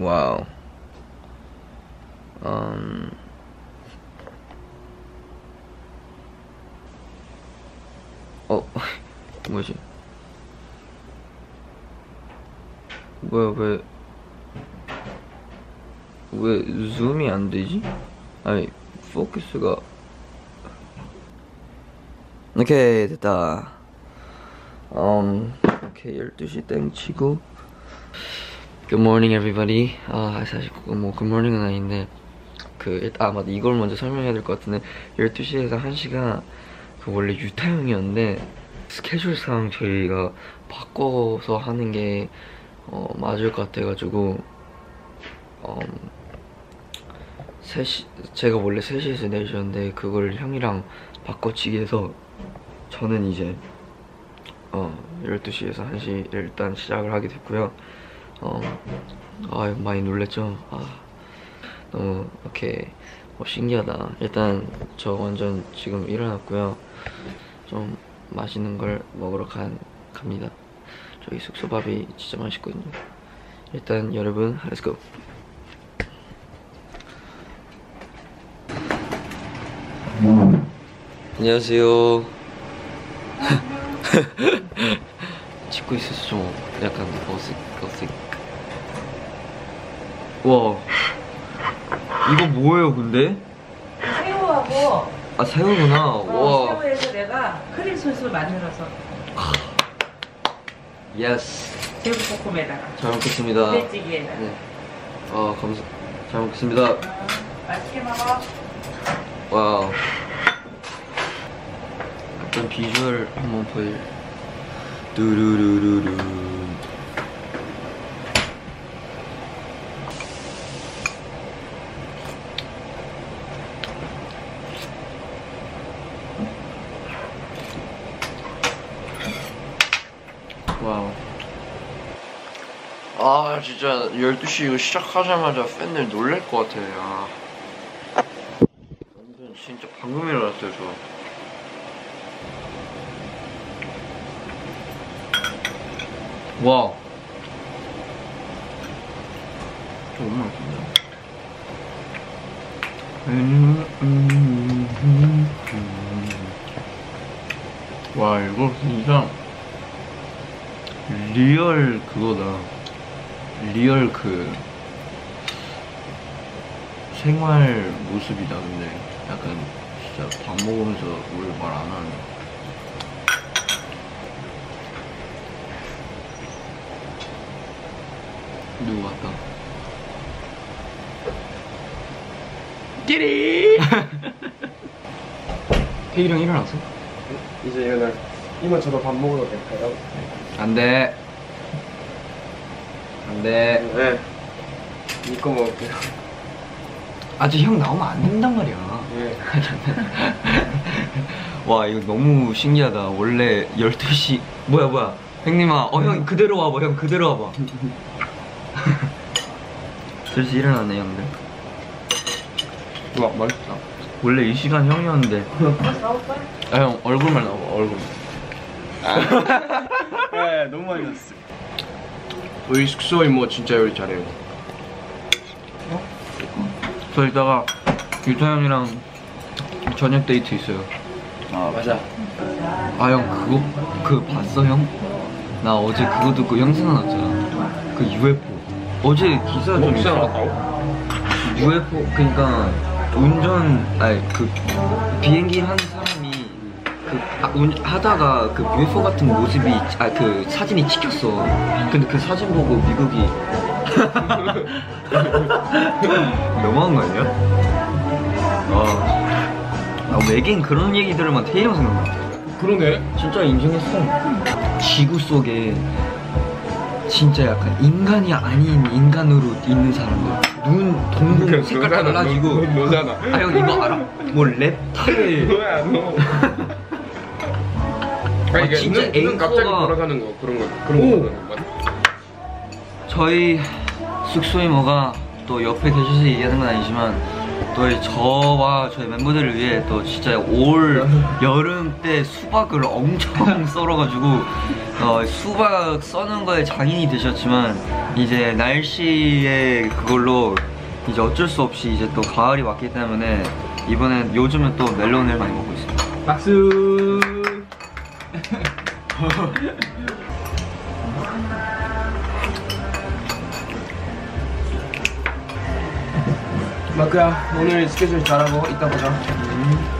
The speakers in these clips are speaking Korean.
와우. 음. 어, 뭐지? 뭐야, 왜, 왜 줌이 안 되지? 아니, 포커스가. 오케이, 됐다. 음, 오케이, 12시 땡 치고. Good morning, everybody. 아, 사실, 뭐, good morning은 아닌데, 그, 일단, 아, 맞다. 이걸 먼저 설명해야 될 것 같은데, 12시에서 1시가 그 원래 유타형이었는데, 스케줄상 저희가 바꿔서 하는 게, 어, 맞을 것 같아가지고, 음, 3시, 제가 원래 3시에서 4시였는데, 그걸 형이랑 바꿔치기 해서, 저는 이제, 어, 12시에서 1시 일단 시작을 하게 됐고요. 어, 아 많이 놀랬죠? 아, 너무 이렇게 어, 신기하다. 일단 저 완전 지금 일어났고요. 좀 맛있는 걸 먹으러 간, 갑니다. 저희 숙소밥이 진짜 맛있거든요. 일단 여러분, go. 안녕하세요. 찍고 있어서 좀 약간 어색 어색. 와 이거 뭐예요 근데? 새우하고 아 새우구나. 어, 와. 새우에서 내가 크림 소스를 만들어서 yes. 새우 볶음에다가 잘 먹겠습니다. 부대찌개에다가 네. 아 감사. 잘 먹겠습니다. 어, 맛있게 먹어 와우. 일단 비주얼 한번 보일. 뚜루루루루. 와우. 아 진짜 12시 이거 시작하자마자 팬들 놀랄 것 같아. 아. 완전 진짜 방금 일어났어요 저. 와. 너무 맛있네. 와 이거 진짜 real 그거다. real 그 생활 모습이다 근데 약간 진짜 밥 먹으면서 뭔 말 안 하네. 누구 왔다? 끼리! 태일형 일어났어? 이제 일어날 이모 저도 밥 먹으러 갈까요? 안 돼. 안 돼. 네 이거 먹을게요 아직 형 나오면 안 된단 말이야. 예 와, 이거 너무 신기하다. 원래 12시. 뭐야, 뭐야. 형님아, 어, 형 그대로 와봐. 형 그대로 와봐. 슬슬 일어나네, 형들. 와 맛있다 원래 이 시간 형이었는데. 나올 거야? 아, 형, 얼굴만 나와봐, 얼굴. 네 너무 많이 났어 우리 숙소 이모 진짜 요리 잘해요 저 이따가 유타 형이랑 저녁 데이트 있어요. 아 맞아 아, 형, 그거, 그 봤어, 형? 나 어제 그거 듣고 형 생각났잖아. 그 UFO. 어제 기사 좀 있어. 나왔다고? UFO 그러니까 운전 아니 그 비행기 한 사람이 그 아, 운, 하다가 그 UFO 같은 모습이 아 그 사진이 찍혔어. 근데 그 사진 보고 미국이 너무한 거 아니야? 아, 아 외계인 그런 얘기 들으면 태형 생각나. 그러네 진짜 인정했어. 지구 속에 진짜 약간 인간이 아닌 인간으로 있는 사람들. 눈, 동공 색깔 달라지고. 너, 너잖아 아 형 이거 알아? 뭐 랩타일. 너 아니 이게 진짜 눈, 눈 갑자기 돌아가는 거 그런 거 그런 오! 거 맞아? 저희 숙소 이모가 또 옆에 계셔서 얘기하는 건 아니지만 또 저와 저희 멤버들을 위해 또 진짜 올 여름 때 수박을 엄청 썰어가지고 어, 수박 써는 거에 장인이 되셨지만 이제 날씨에 그걸로 이제 어쩔 수 없이 이제 또 가을이 왔기 때문에 이번엔 요즘은 또 멜론을 많이 먹고 있습니다. 박수. 마크야 오늘 스케줄 잘하고 이따 보자. Um.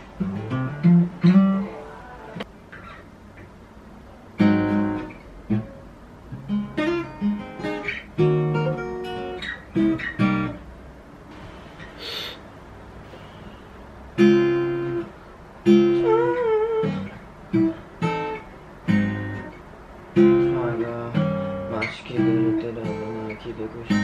때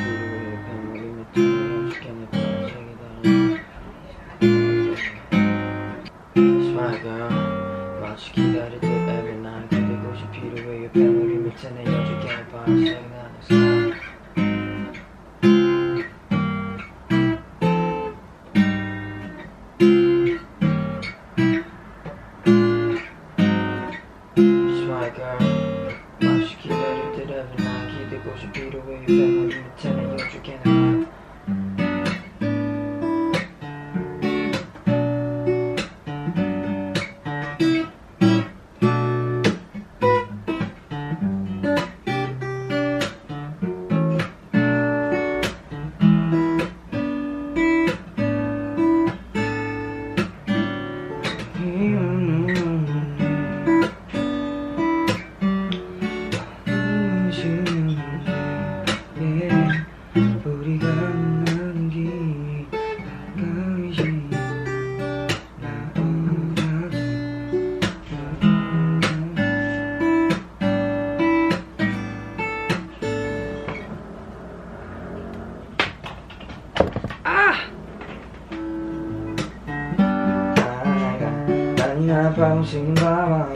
아니야 방식은 봐봐봐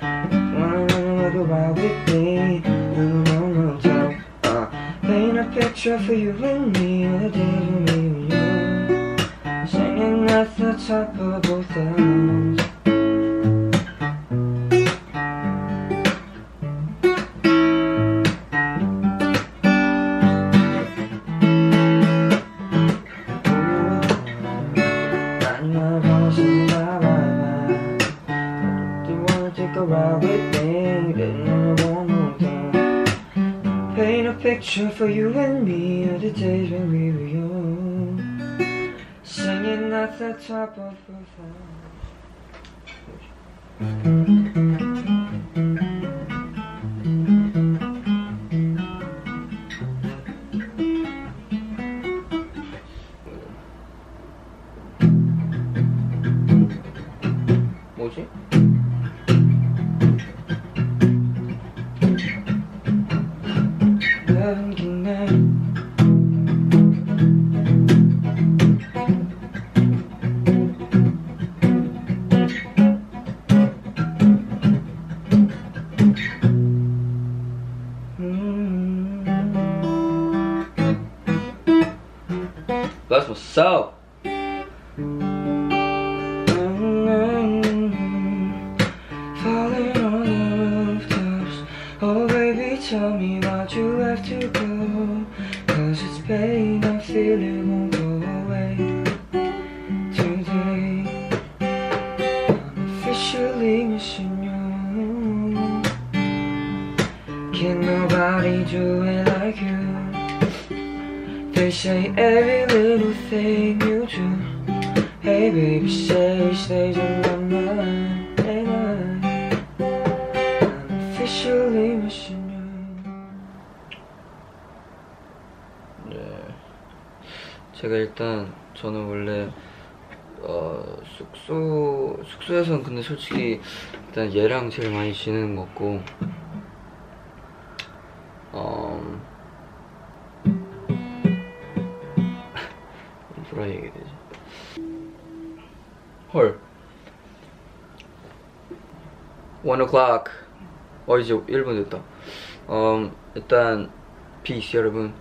Wanna go out with me No, no, no, no uh, Paint a picture for you and me The day we meet you Singing at the top of both our lungs picture for you and me of the days when we were young. Singing at the top of our lungs. 뭐지? That's what's up. Falling on the rooftops Oh baby tell me you have to go? Cause it's pain I feel it won't go away Today. I'm officially missing you. Can nobody do it say every little thing you do Hey baby stays on my mind at night I'm officially missing you 네. 제가 일단 저는 원래 어 숙소 숙소에선 근데 솔직히 일단 얘랑 제일 많이 지내는 것 같고 1 o'clock. 어 이제 1분 됐다. 음 일단 peace 여러분.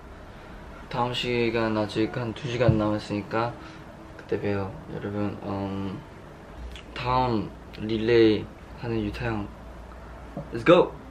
다음 시간 아직 한 2시간 남았으니까 그때 봬요 여러분. 음, 다음 릴레이 하는 유타형. Let's go!